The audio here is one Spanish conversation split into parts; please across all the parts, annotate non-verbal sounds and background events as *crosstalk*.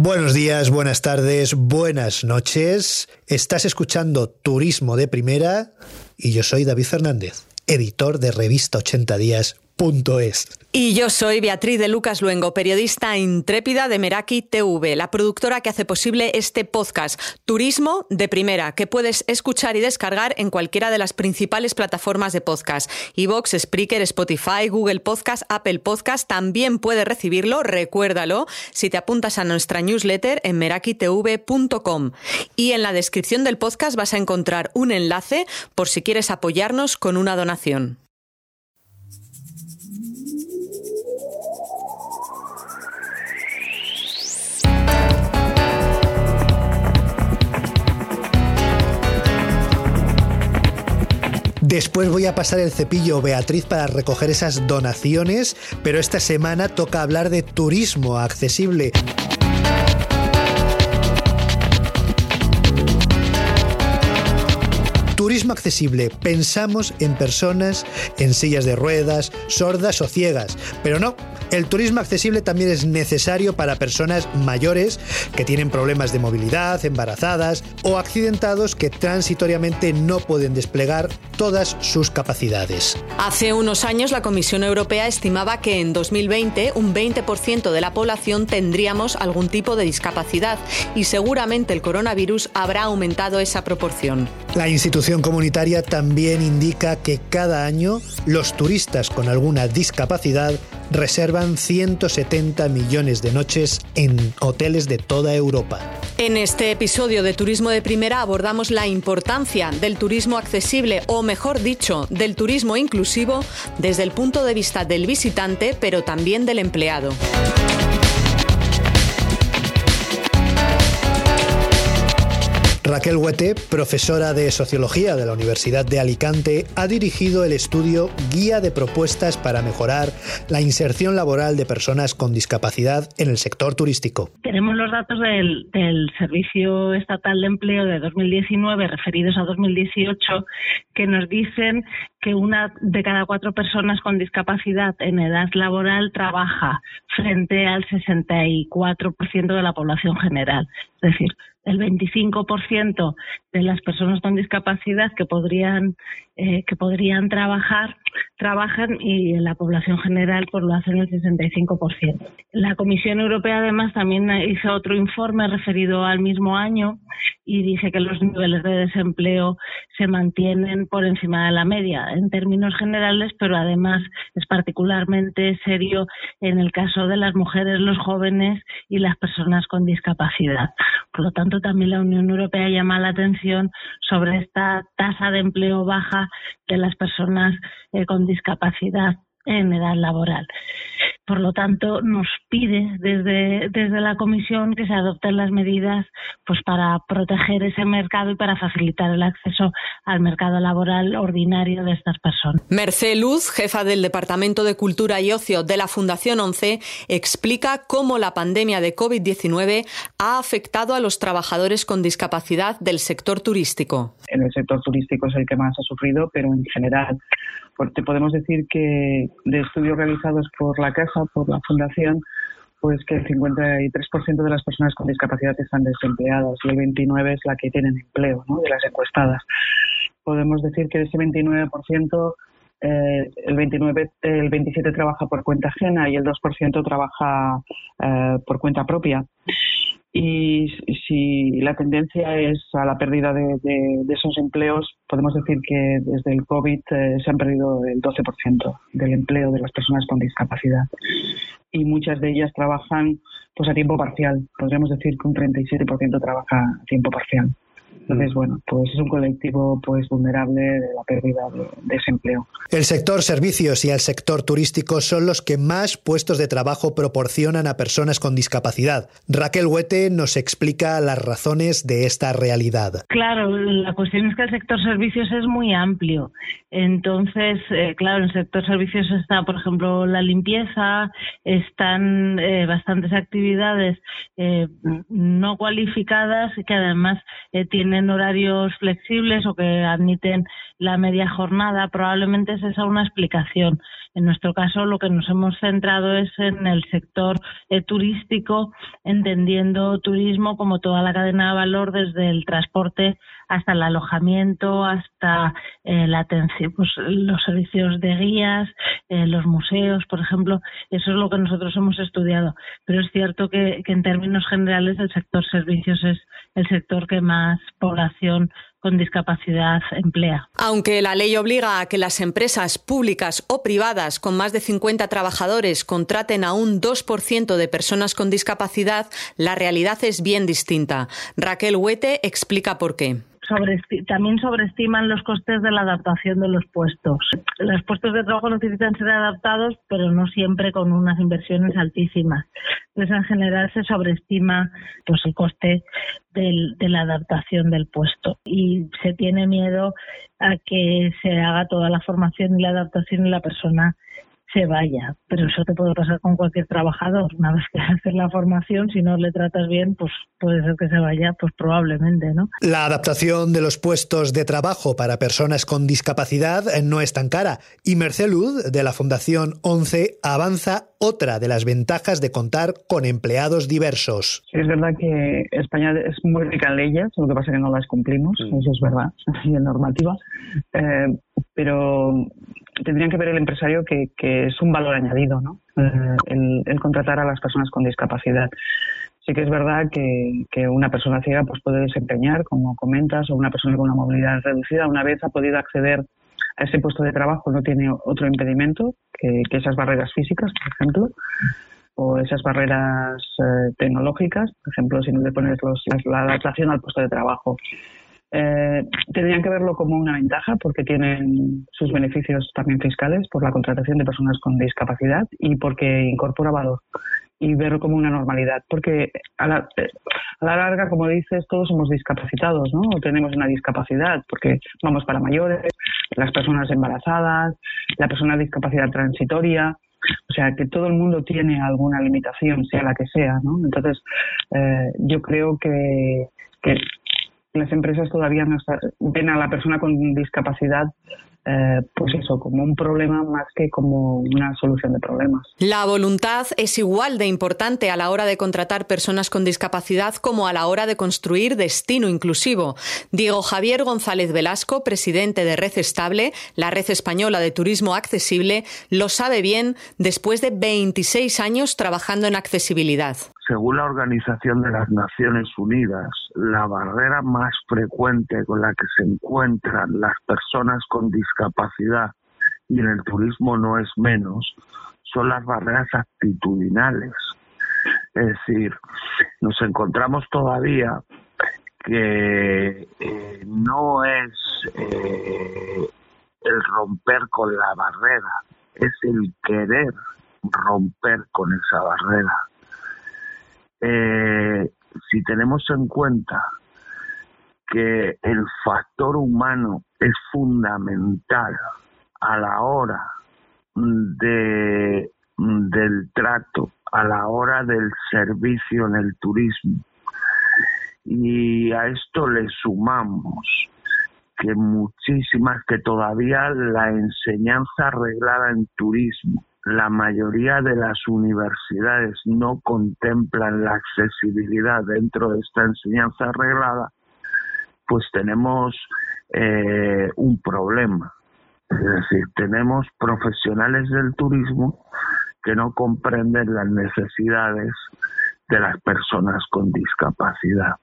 Buenos días, buenas tardes, buenas noches. Estás escuchando Turismo de Primera y yo soy David Fernández, editor de revista 80 días y yo soy Beatriz de Lucas Luengo, periodista intrépida de Meraki TV, la productora que hace posible este podcast Turismo de Primera, que puedes escuchar y descargar en cualquiera de las principales plataformas de podcast. Evox, Spreaker, Spotify, Google Podcast, Apple Podcast. También puedes recibirlo, recuérdalo, si te apuntas a nuestra newsletter en merakitv.com. Y en la descripción del podcast vas a encontrar un enlace por si quieres apoyarnos con una donación. Después voy a pasar el cepillo Beatriz para recoger esas donaciones, pero esta semana toca hablar de turismo accesible. Turismo accesible. Pensamos en personas en sillas de ruedas, sordas o ciegas, pero no, el turismo accesible también es necesario para personas mayores que tienen problemas de movilidad, embarazadas o accidentados que transitoriamente no pueden desplegar todas sus capacidades. Hace unos años la Comisión Europea estimaba que en 2020 un 20% de la población tendríamos algún tipo de discapacidad y seguramente el coronavirus habrá aumentado esa proporción. La institución comunitaria también indica que cada año los turistas con alguna discapacidad reservan 170 millones de noches en hoteles de toda Europa. En este episodio de Turismo de Primera abordamos la importancia del turismo accesible o mejor dicho, del turismo inclusivo desde el punto de vista del visitante pero también del empleado. Raquel Huete, profesora de Sociología de la Universidad de Alicante, ha dirigido el estudio Guía de Propuestas para mejorar la inserción laboral de personas con discapacidad en el sector turístico. Tenemos los datos del, Servicio Estatal de Empleo de 2019 referidos a 2018 que nos dicen que una de cada cuatro personas con discapacidad en edad laboral trabaja frente al 64% de la población general. Es decir, el 25% de las personas con discapacidad que podrían eh, que podrían trabajar trabajan y en la población general por lo hacen el 65%. La Comisión Europea además también hizo otro informe referido al mismo año y dice que los niveles de desempleo se mantienen por encima de la media en términos generales, pero además es particularmente serio en el caso de las mujeres, los jóvenes y las personas con discapacidad. Por lo tanto, también la Unión Europea llama la atención sobre esta tasa de empleo baja de las personas con discapacidad en edad laboral. Por lo tanto, nos pide desde, desde la Comisión que se adopten las medidas pues, para proteger ese mercado y para facilitar el acceso al mercado laboral ordinario de estas personas. Merced Luz, jefa del Departamento de Cultura y Ocio de la Fundación 11, explica cómo la pandemia de COVID-19 ha afectado a los trabajadores con discapacidad del sector turístico. En el sector turístico es el que más ha sufrido, pero en general te podemos decir que de estudios realizados por la Caja, por la Fundación, pues que el 53% de las personas con discapacidad están desempleadas y el 29% es la que tienen empleo. De las encuestadas. Podemos decir que ese 29%, eh, el 29, el 27 trabaja por cuenta ajena y el 2% trabaja eh, por cuenta propia y si la tendencia es a la pérdida de, esos empleos, podemos decir que desde el COVID eh, se han perdido el 12% del empleo de las personas con discapacidad y muchas de ellas trabajan pues a tiempo parcial. Podríamos decir que un 37% trabaja a tiempo parcial. Entonces, bueno, pues es un colectivo pues vulnerable de la pérdida de, desempleo. El sector servicios y el sector turístico son los que más puestos de trabajo proporcionan a personas con discapacidad. Raquel Huete nos explica las razones de esta realidad. Claro, la cuestión es que el sector servicios es muy amplio. Entonces, eh, claro, en el sector servicios está, por ejemplo, la limpieza, están eh, bastantes actividades eh, no cualificadas que además tienen horarios flexibles o que admiten la media jornada. Probablemente es esa una explicación. En nuestro caso, lo que nos hemos centrado es en el sector turístico, entendiendo turismo como toda la cadena de valor desde el transporte hasta el alojamiento, hasta la atención pues, los servicios de guías, eh, los museos, por ejemplo, eso es lo que nosotros hemos estudiado. Pero es cierto que, que en términos generales el sector servicios es el sector que más población con discapacidad emplea. Aunque la ley obliga a que las empresas públicas o privadas con más de 50 trabajadores contraten a un 2% de personas con discapacidad, la realidad es bien distinta. Raquel Huete explica por qué también sobreestiman los costes de la adaptación de los puestos. Los puestos de trabajo necesitan ser adaptados, pero no siempre con unas inversiones altísimas. Entonces, en general, se sobreestima pues, el coste de la adaptación del puesto y se tiene miedo a que se haga toda la formación y la adaptación y la persona se vaya. Pero eso te puede pasar con cualquier trabajador. Una vez que *laughs* haces la formación, si no le tratas bien, pues puede ser que se vaya, pues probablemente, ¿no? La adaptación de los puestos de trabajo para personas con discapacidad no es tan cara. Y Mercelud, de la Fundación 11, avanza otra de las ventajas de contar con empleados diversos. es verdad que España es muy rica en leyes, lo que pasa es que no las cumplimos, eso es verdad, *laughs* y en normativa. Eh, pero tendrían que ver el empresario que, es un valor añadido, ¿no? Eh, el, contratar a las personas con discapacidad. Sí que es verdad que, una persona ciega pues puede desempeñar, como comentas, o una persona con una movilidad reducida, una vez ha podido acceder a ese puesto de trabajo, no tiene otro impedimento que, esas barreras físicas, por ejemplo, o esas barreras eh, tecnológicas, por ejemplo, si no le pones la adaptación al puesto de trabajo. Eh, tendrían que verlo como una ventaja porque tienen sus beneficios también fiscales por la contratación de personas con discapacidad y porque incorpora valor y verlo como una normalidad porque a la, a la larga como dices todos somos discapacitados ¿no? o tenemos una discapacidad porque vamos para mayores las personas embarazadas la persona de discapacidad transitoria o sea, que todo el mundo tiene alguna limitación, sea la que sea, ¿no? Entonces, eh, yo creo que, que las empresas todavía no ven a la persona con discapacidad eh, pues eso, como un problema más que como una solución de problemas. La voluntad es igual de importante a la hora de contratar personas con discapacidad como a la hora de construir destino inclusivo. Diego Javier González Velasco, presidente de Red Estable, la red española de turismo accesible, lo sabe bien después de 26 años trabajando en accesibilidad. Según la Organización de las Naciones Unidas, la barrera más frecuente con la que se encuentran las personas con discapacidad, y en el turismo no es menos, son las barreras actitudinales. Es decir, nos encontramos todavía que eh, no es eh, el romper con la barrera, es el querer romper con esa barrera eh, si tenemos en cuenta que el factor humano es fundamental a la hora de, del trato, a la hora del servicio en el turismo. Y a esto le sumamos que muchísimas, que todavía la enseñanza arreglada en turismo la mayoría de las universidades no contemplan la accesibilidad dentro de esta enseñanza arreglada, pues tenemos eh, un problema. Es decir, tenemos profesionales del turismo que no comprenden las necesidades de las personas con discapacidad.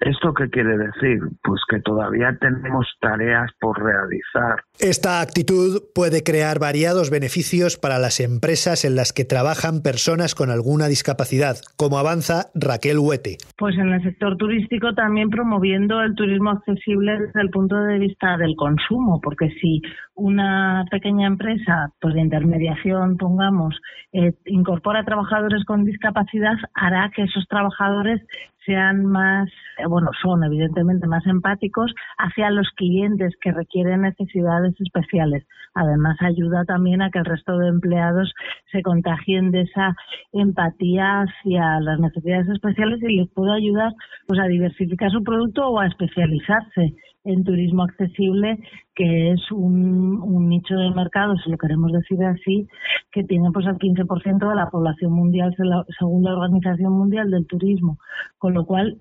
¿Esto qué quiere decir? Pues que todavía tenemos tareas por realizar. Esta actitud puede crear variados beneficios para las empresas en las que trabajan personas con alguna discapacidad, como avanza Raquel Huete. Pues en el sector turístico también promoviendo el turismo accesible desde el punto de vista del consumo, porque si una pequeña empresa pues de intermediación, pongamos, eh, incorpora trabajadores con discapacidad, hará que esos trabajadores sean más, eh, bueno, son evidentemente más empáticos hacia los clientes que requieren necesidades especiales. Además, ayuda también a que el resto de empleados se contagien de esa empatía hacia las necesidades especiales y les puede ayudar pues, a diversificar su producto o a especializarse en turismo accesible, que es un, nicho de mercado, si lo queremos decir así, que tiene pues el 15% de la población mundial según la Organización Mundial del Turismo. Con lo cual,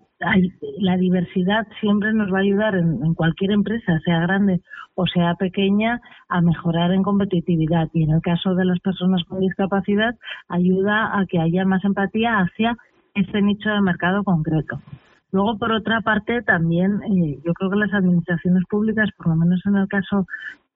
la diversidad siempre nos va a ayudar en, en, cualquier empresa, sea grande o sea pequeña, a mejorar en competitividad. Y en el caso de las personas con discapacidad, ayuda a que haya más empatía hacia este nicho de mercado concreto. Luego, por otra parte, también eh, yo creo que las administraciones públicas, por lo menos en el caso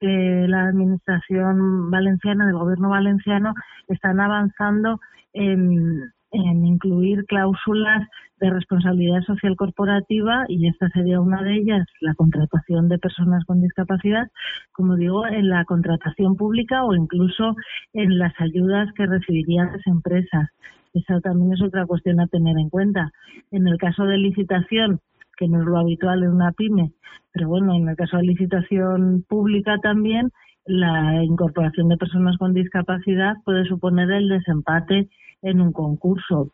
de la administración valenciana, del gobierno valenciano, están avanzando en, en incluir cláusulas de responsabilidad social corporativa y esta sería una de ellas, la contratación de personas con discapacidad, como digo, en la contratación pública o incluso en las ayudas que recibirían las empresas. Esa también es otra cuestión a tener en cuenta. En el caso de licitación, que no es lo habitual en una pyme, pero bueno, en el caso de licitación pública también, la incorporación de personas con discapacidad puede suponer el desempate en un concurso.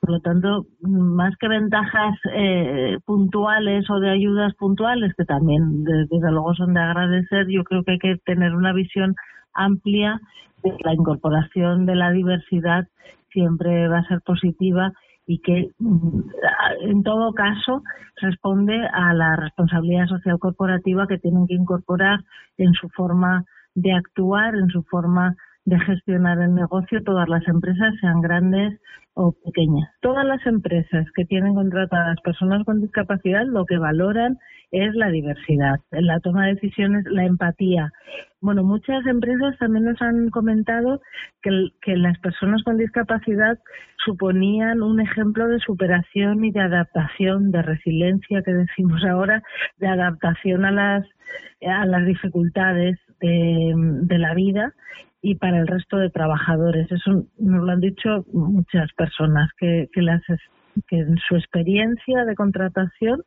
Por lo tanto, más que ventajas eh, puntuales o de ayudas puntuales, que también desde luego son de agradecer, yo creo que hay que tener una visión amplia de la incorporación de la diversidad siempre va a ser positiva y que mm, en todo caso responde a la responsabilidad social corporativa que tienen que incorporar en su forma de actuar, en su forma de gestionar el negocio, todas las empresas, sean grandes o pequeñas. Todas las empresas que tienen contratadas personas con discapacidad lo que valoran es la diversidad, la toma de decisiones, la empatía. Bueno, muchas empresas también nos han comentado que, que las personas con discapacidad suponían un ejemplo de superación y de adaptación, de resiliencia que decimos ahora, de adaptación a las, a las dificultades de, de la vida y para el resto de trabajadores. Eso nos lo han dicho muchas personas que, que las que en su experiencia de contratación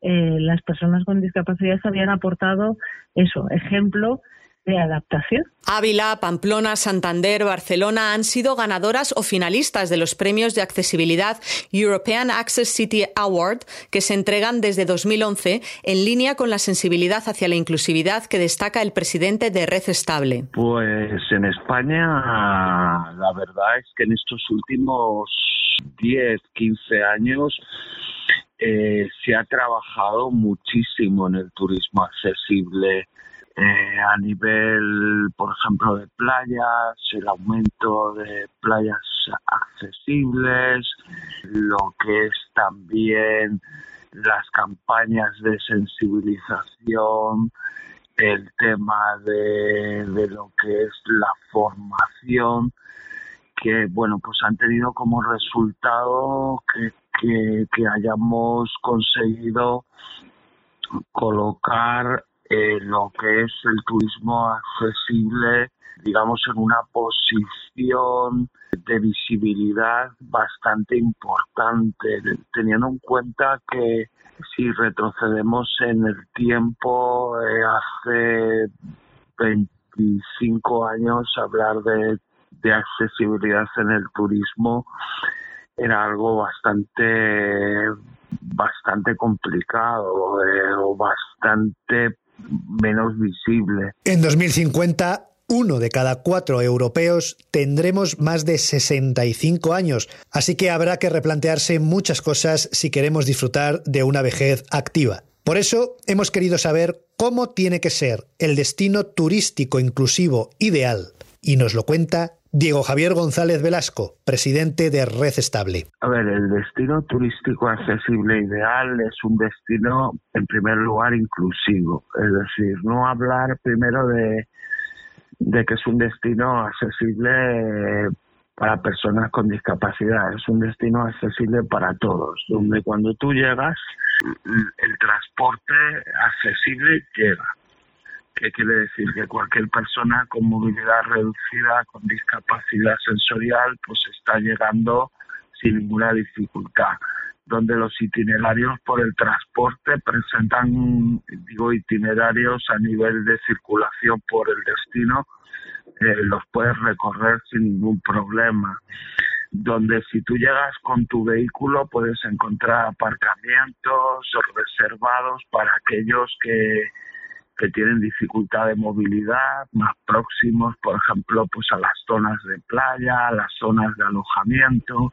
eh, las personas con discapacidad habían aportado eso, ejemplo de adaptación. Ávila, Pamplona, Santander, Barcelona han sido ganadoras o finalistas de los premios de accesibilidad European Access City Award que se entregan desde 2011 en línea con la sensibilidad hacia la inclusividad que destaca el presidente de Red Estable. Pues en España la verdad es que en estos últimos 10, 15 años eh, se ha trabajado muchísimo en el turismo accesible eh, a nivel, por ejemplo, de playas, el aumento de playas accesibles, lo que es también las campañas de sensibilización, el tema de, de lo que es la formación, que bueno, pues han tenido como resultado que, que, hayamos conseguido colocar eh, lo que es el turismo accesible, digamos, en una posición de visibilidad bastante importante, teniendo en cuenta que si retrocedemos en el tiempo, eh, hace 25 años hablar de, de accesibilidad en el turismo era algo bastante bastante complicado eh, o bastante menos visible. En 2050, uno de cada cuatro europeos tendremos más de 65 años, así que habrá que replantearse muchas cosas si queremos disfrutar de una vejez activa. Por eso hemos querido saber cómo tiene que ser el destino turístico inclusivo ideal, y nos lo cuenta Diego Javier González Velasco, presidente de Red Estable. A ver, el destino turístico accesible ideal es un destino, en primer lugar, inclusivo. Es decir, no hablar primero de, de que es un destino accesible para personas con discapacidad, es un destino accesible para todos, donde cuando tú llegas, el transporte accesible llega ¿Qué quiere decir? Que cualquier persona con movilidad reducida, con discapacidad sensorial, pues está llegando sin ninguna dificultad. donde los itinerarios por el transporte presentan, digo, itinerarios a nivel de circulación por el destino, eh, los puedes recorrer sin ningún problema. Donde si tú llegas con tu vehículo puedes encontrar aparcamientos reservados para aquellos que, que tienen dificultad de movilidad, más próximos, por ejemplo, pues a las zonas de playa, a las zonas de alojamiento,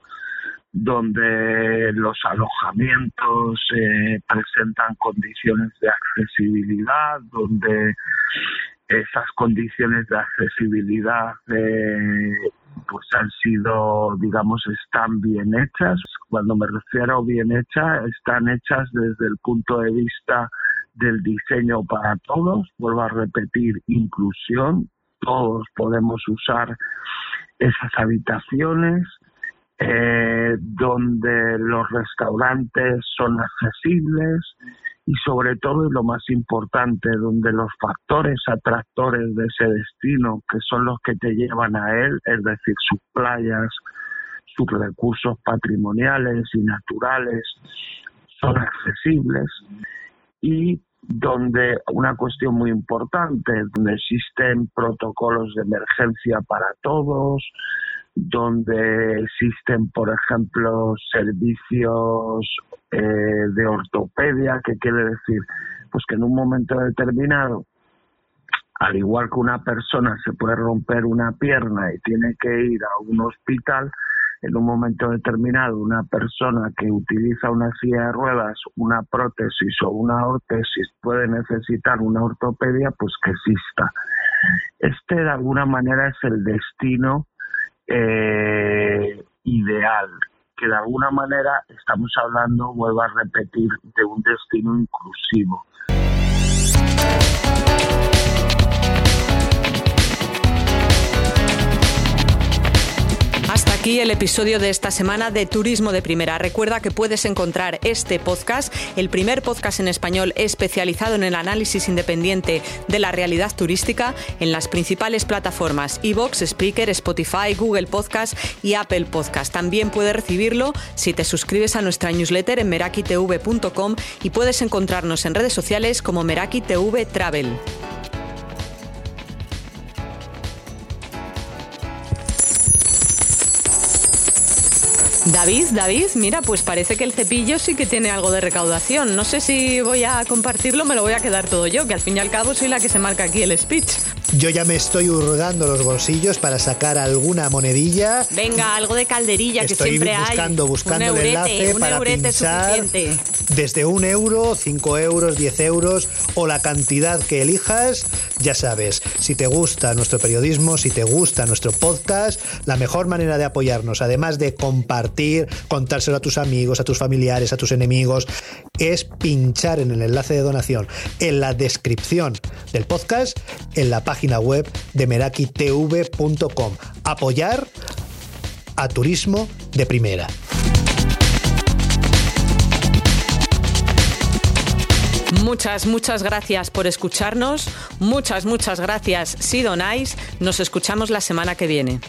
donde los alojamientos eh, presentan condiciones de accesibilidad, donde esas condiciones de accesibilidad eh, pues han sido, digamos, están bien hechas. Cuando me refiero a bien hechas, están hechas desde el punto de vista del diseño para todos. Vuelvo a repetir, inclusión. Todos podemos usar esas habitaciones eh, donde los restaurantes son accesibles y sobre todo y lo más importante, donde los factores atractores de ese destino, que son los que te llevan a él, es decir, sus playas, sus recursos patrimoniales y naturales, son accesibles y donde una cuestión muy importante, donde existen protocolos de emergencia para todos, donde existen, por ejemplo, servicios eh, de ortopedia, que quiere decir, pues que en un momento determinado, al igual que una persona se puede romper una pierna y tiene que ir a un hospital, en un momento determinado una persona que utiliza una silla de ruedas, una prótesis o una órtesis puede necesitar una ortopedia, pues que exista. Este de alguna manera es el destino eh, ideal, que de alguna manera estamos hablando, vuelvo a repetir, de un destino inclusivo. Aquí el episodio de esta semana de Turismo de Primera. Recuerda que puedes encontrar este podcast, el primer podcast en español especializado en el análisis independiente de la realidad turística, en las principales plataformas iVoox, Speaker, Spotify, Google Podcast y Apple Podcast. También puedes recibirlo si te suscribes a nuestra newsletter en merakitv.com y puedes encontrarnos en redes sociales como Meraki TV Travel. David, David, mira, pues parece que el cepillo sí que tiene algo de recaudación. No sé si voy a compartirlo, me lo voy a quedar todo yo, que al fin y al cabo soy la que se marca aquí el speech. Yo ya me estoy hurgando los bolsillos para sacar alguna monedilla. Venga, algo de calderilla que siempre buscando, hay. Buscando, el enlace para pinchar desde un euro, cinco euros, diez euros o la cantidad que elijas. Ya sabes, si te gusta nuestro periodismo, si te gusta nuestro podcast, la mejor manera de apoyarnos, además de compartir, contárselo a tus amigos, a tus familiares, a tus enemigos, es pinchar en el enlace de donación en la descripción del podcast en la página web de merakitv.com. Apoyar a turismo de primera. Muchas, muchas gracias por escucharnos. Muchas, muchas gracias si donáis. Nos escuchamos la semana que viene.